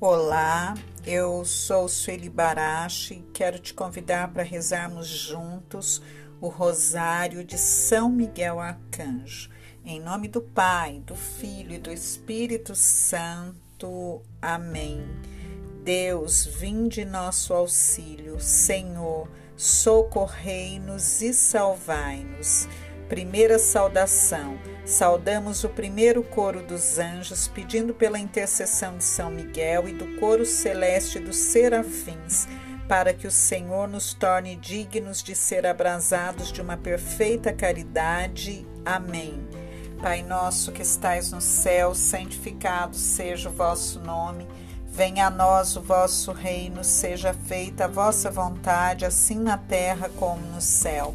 Olá, eu sou Sueli Barache e quero te convidar para rezarmos juntos o Rosário de São Miguel Arcanjo. Em nome do Pai, do Filho e do Espírito Santo. Amém. Deus, vinde nosso auxílio. Senhor, socorrei-nos e salvai-nos. Primeira saudação. Saudamos o primeiro coro dos anjos, pedindo pela intercessão de São Miguel e do coro celeste dos serafins, para que o Senhor nos torne dignos de ser abrasados de uma perfeita caridade. Amém. Pai nosso que estais no céu, santificado seja o vosso nome. Venha a nós o vosso reino, seja feita a vossa vontade, assim na terra como no céu.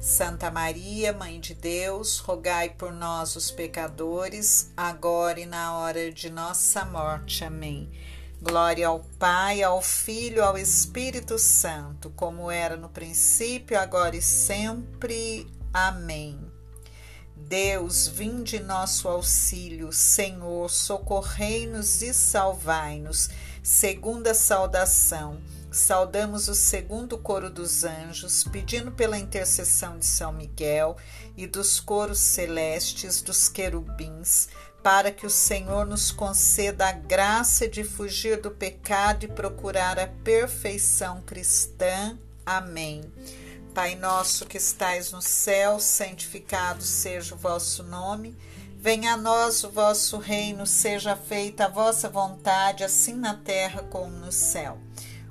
Santa Maria, Mãe de Deus, rogai por nós, os pecadores, agora e na hora de nossa morte. Amém. Glória ao Pai, ao Filho, ao Espírito Santo, como era no princípio, agora e sempre. Amém. Deus, vinde nosso auxílio, Senhor, socorrei-nos e salvai-nos. Segunda saudação. Saudamos o segundo coro dos anjos, pedindo pela intercessão de São Miguel e dos coros celestes dos querubins, para que o Senhor nos conceda a graça de fugir do pecado e procurar a perfeição cristã. Amém. Pai nosso que estais no céu, santificado seja o vosso nome. Venha a nós o vosso reino, seja feita a vossa vontade, assim na terra como no céu.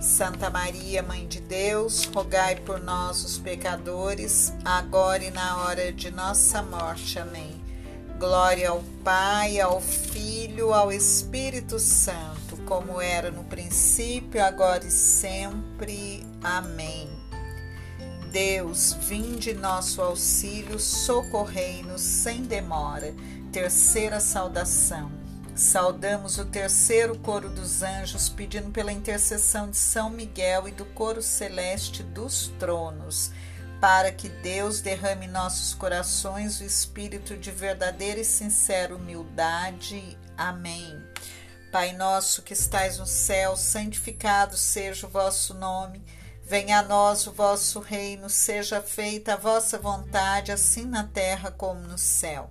Santa Maria, Mãe de Deus, rogai por nós, os pecadores, agora e na hora de nossa morte. Amém. Glória ao Pai, ao Filho, ao Espírito Santo, como era no princípio, agora e sempre. Amém. Deus, vinde nosso auxílio, socorrei-nos sem demora. Terceira saudação. Saudamos o terceiro coro dos anjos, pedindo pela intercessão de São Miguel e do coro celeste dos tronos, para que Deus derrame em nossos corações o espírito de verdadeira e sincera humildade. Amém. Pai nosso que estais no céu, santificado seja o vosso nome. Venha a nós o vosso reino, seja feita a vossa vontade, assim na terra como no céu.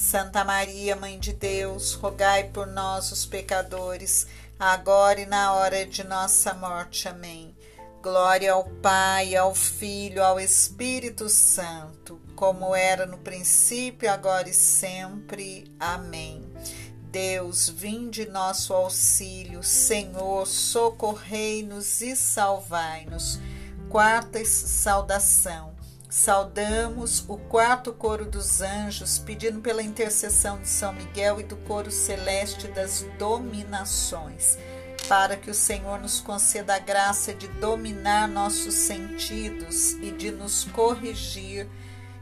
Santa Maria, Mãe de Deus, rogai por nós, os pecadores, agora e na hora de nossa morte. Amém. Glória ao Pai, ao Filho, ao Espírito Santo, como era no princípio, agora e sempre. Amém. Deus, vinde nosso auxílio, Senhor, socorrei-nos e salvai-nos. Quarta saudação. Saudamos o quarto coro dos anjos, pedindo pela intercessão de São Miguel e do coro celeste das dominações, para que o Senhor nos conceda a graça de dominar nossos sentidos e de nos corrigir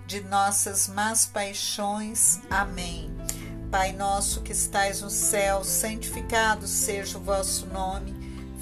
de nossas más paixões. Amém. Pai nosso que estais no céu, santificado seja o vosso nome.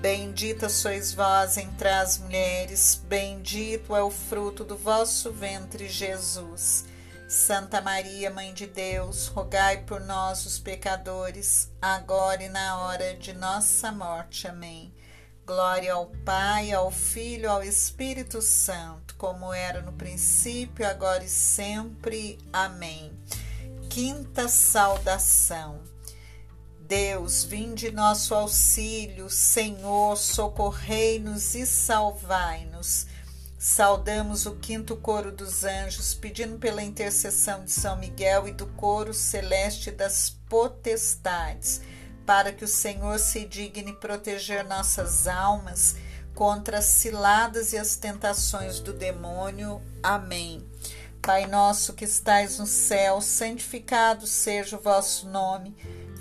Bendita sois vós entre as mulheres, bendito é o fruto do vosso ventre, Jesus. Santa Maria, Mãe de Deus, rogai por nós, os pecadores, agora e na hora de nossa morte. Amém. Glória ao Pai, ao Filho, ao Espírito Santo, como era no princípio, agora e sempre. Amém. Quinta saudação. Deus, vinde nosso auxílio, Senhor, socorrei-nos e salvai-nos. Saudamos o quinto coro dos anjos, pedindo pela intercessão de São Miguel e do coro celeste das potestades, para que o Senhor se digne proteger nossas almas contra as ciladas e as tentações do demônio. Amém. Pai nosso que estais no céu, santificado seja o vosso nome.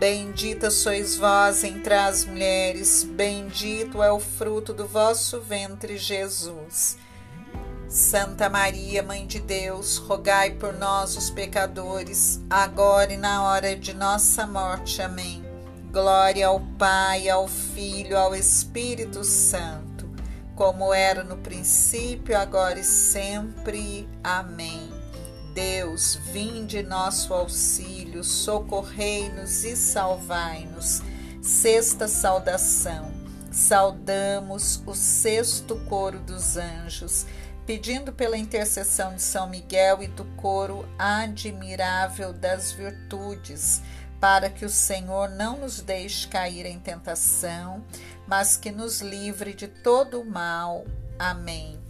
Bendita sois vós entre as mulheres, bendito é o fruto do vosso ventre, Jesus. Santa Maria, Mãe de Deus, rogai por nós, os pecadores, agora e na hora de nossa morte. Amém. Glória ao Pai, ao Filho, ao Espírito Santo, como era no princípio, agora e sempre. Amém. Deus, vinde nosso auxílio, socorrei-nos e salvai-nos. Sexta saudação. Saudamos o sexto coro dos anjos, pedindo pela intercessão de São Miguel e do coro admirável das virtudes, para que o Senhor não nos deixe cair em tentação, mas que nos livre de todo o mal. Amém.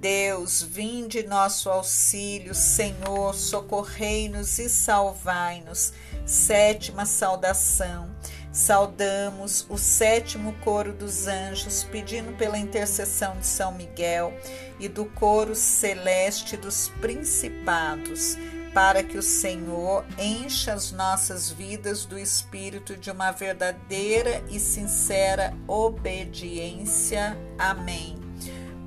Deus, vinde nosso auxílio, Senhor, socorrei-nos e salvai-nos. Sétima saudação. Saudamos o sétimo coro dos anjos, pedindo pela intercessão de São Miguel e do coro celeste dos principados, para que o Senhor encha as nossas vidas do espírito de uma verdadeira e sincera obediência. Amém.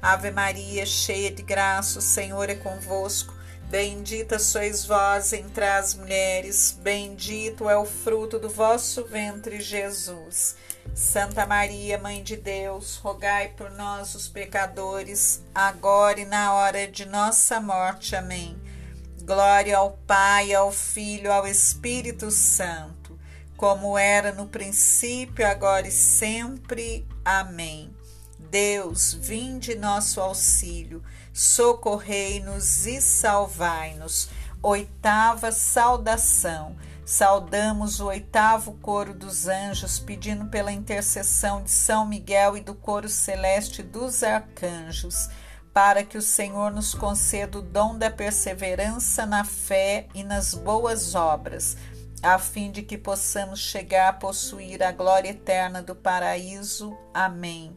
Ave Maria, cheia de graça, o Senhor é convosco. Bendita sois vós entre as mulheres, bendito é o fruto do vosso ventre, Jesus. Santa Maria, Mãe de Deus, rogai por nós, os pecadores, agora e na hora de nossa morte. Amém. Glória ao Pai, ao Filho, ao Espírito Santo, como era no princípio, agora e sempre. Amém. Deus, vinde nosso auxílio, socorrei-nos e salvai-nos. Oitava saudação. Saudamos o oitavo coro dos anjos, pedindo pela intercessão de São Miguel e do coro celeste dos arcanjos para que o Senhor nos conceda o dom da perseverança na fé e nas boas obras, a fim de que possamos chegar a possuir a glória eterna do paraíso. Amém.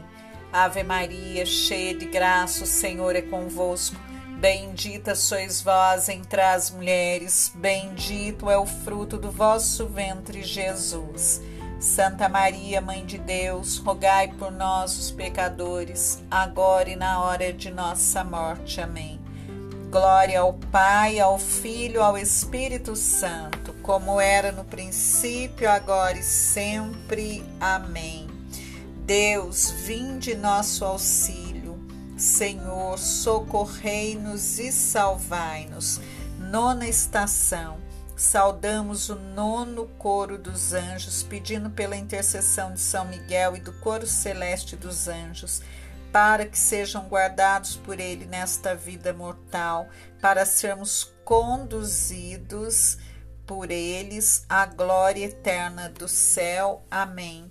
Ave Maria, cheia de graça, o Senhor é convosco. Bendita sois vós entre as mulheres, bendito é o fruto do vosso ventre, Jesus. Santa Maria, Mãe de Deus, rogai por nós, os pecadores, agora e na hora de nossa morte. Amém. Glória ao Pai, ao Filho, ao Espírito Santo, como era no princípio, agora e sempre. Amém. Deus, vinde nosso auxílio. Senhor, socorrei-nos e salvai-nos. Nona estação saudamos o nono coro dos anjos, pedindo pela intercessão de São Miguel e do coro celeste dos anjos, para que sejam guardados por ele nesta vida mortal, para sermos conduzidos por eles à glória eterna do céu. Amém.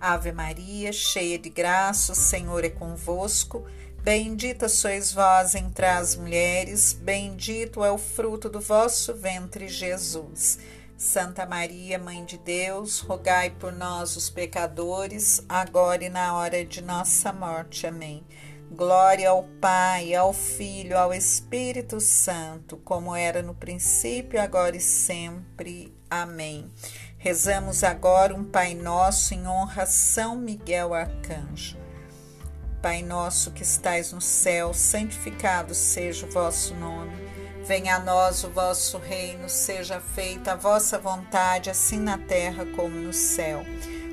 Ave Maria, cheia de graça, o Senhor é convosco. Bendita sois vós entre as mulheres, bendito é o fruto do vosso ventre, Jesus. Santa Maria, Mãe de Deus, rogai por nós, os pecadores, agora e na hora de nossa morte. Amém. Glória ao Pai, ao Filho, ao Espírito Santo, como era no princípio, agora e sempre. Amém. Rezamos agora um Pai Nosso em honra a São Miguel Arcanjo. Pai nosso que estais no céu, santificado seja o vosso nome. Venha a nós o vosso reino, seja feita a vossa vontade, assim na terra como no céu.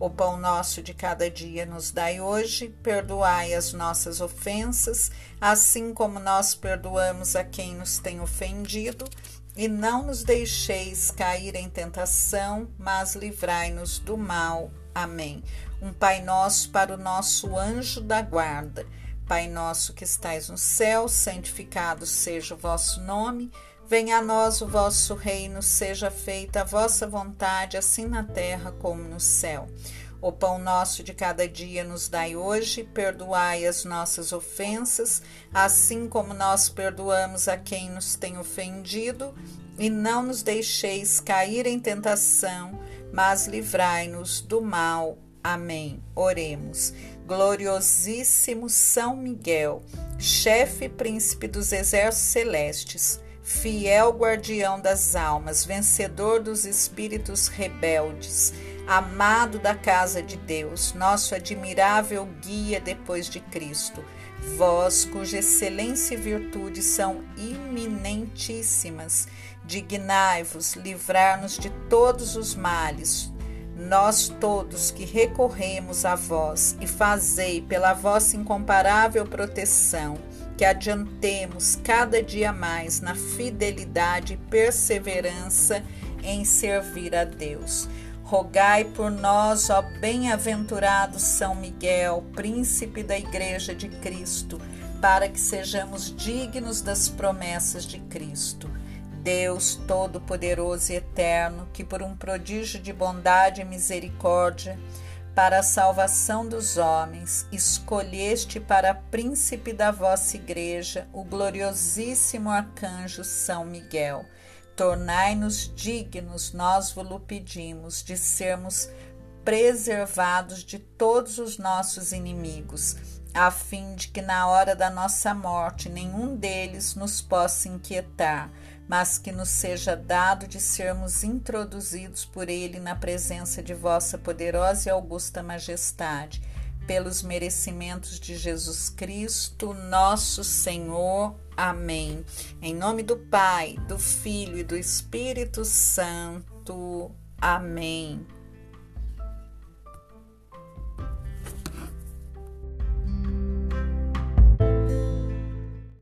O pão nosso de cada dia nos dai hoje, perdoai as nossas ofensas, assim como nós perdoamos a quem nos tem ofendido, e não nos deixeis cair em tentação, mas livrai-nos do mal. Amém. Um Pai Nosso para o nosso anjo da guarda. Pai nosso que estais no céu, santificado seja o vosso nome. Venha a nós o vosso reino, seja feita a vossa vontade, assim na terra como no céu. O pão nosso de cada dia nos dai hoje, perdoai as nossas ofensas, assim como nós perdoamos a quem nos tem ofendido, e não nos deixeis cair em tentação, mas livrai-nos do mal. Amém. Oremos. Gloriosíssimo São Miguel, chefe príncipe dos exércitos celestes, fiel guardião das almas, vencedor dos espíritos rebeldes, amado da casa de Deus, nosso admirável guia depois de Cristo, vós cuja excelência e virtude são iminentíssimas, dignai-vos livrar-nos de todos os males, nós todos que recorremos a vós, e fazei pela vossa incomparável proteção que adiantemos cada dia mais na fidelidade e perseverança em servir a Deus Rogai por nós, ó bem-aventurado São Miguel, príncipe da Igreja de Cristo, para que sejamos dignos das promessas de Cristo. Deus Todo-Poderoso e Eterno, que por um prodígio de bondade e misericórdia, para a salvação dos homens, escolheste para príncipe da vossa Igreja o gloriosíssimo arcanjo São Miguel. Tornai-nos dignos, nós vos pedimos, de sermos preservados de todos os nossos inimigos, a fim de que na hora da nossa morte nenhum deles nos possa inquietar, mas que nos seja dado de sermos introduzidos por ele na presença de vossa poderosa e augusta majestade, pelos merecimentos de Jesus Cristo, nosso Senhor. Amém. Em nome do Pai, do Filho e do Espírito Santo. Amém.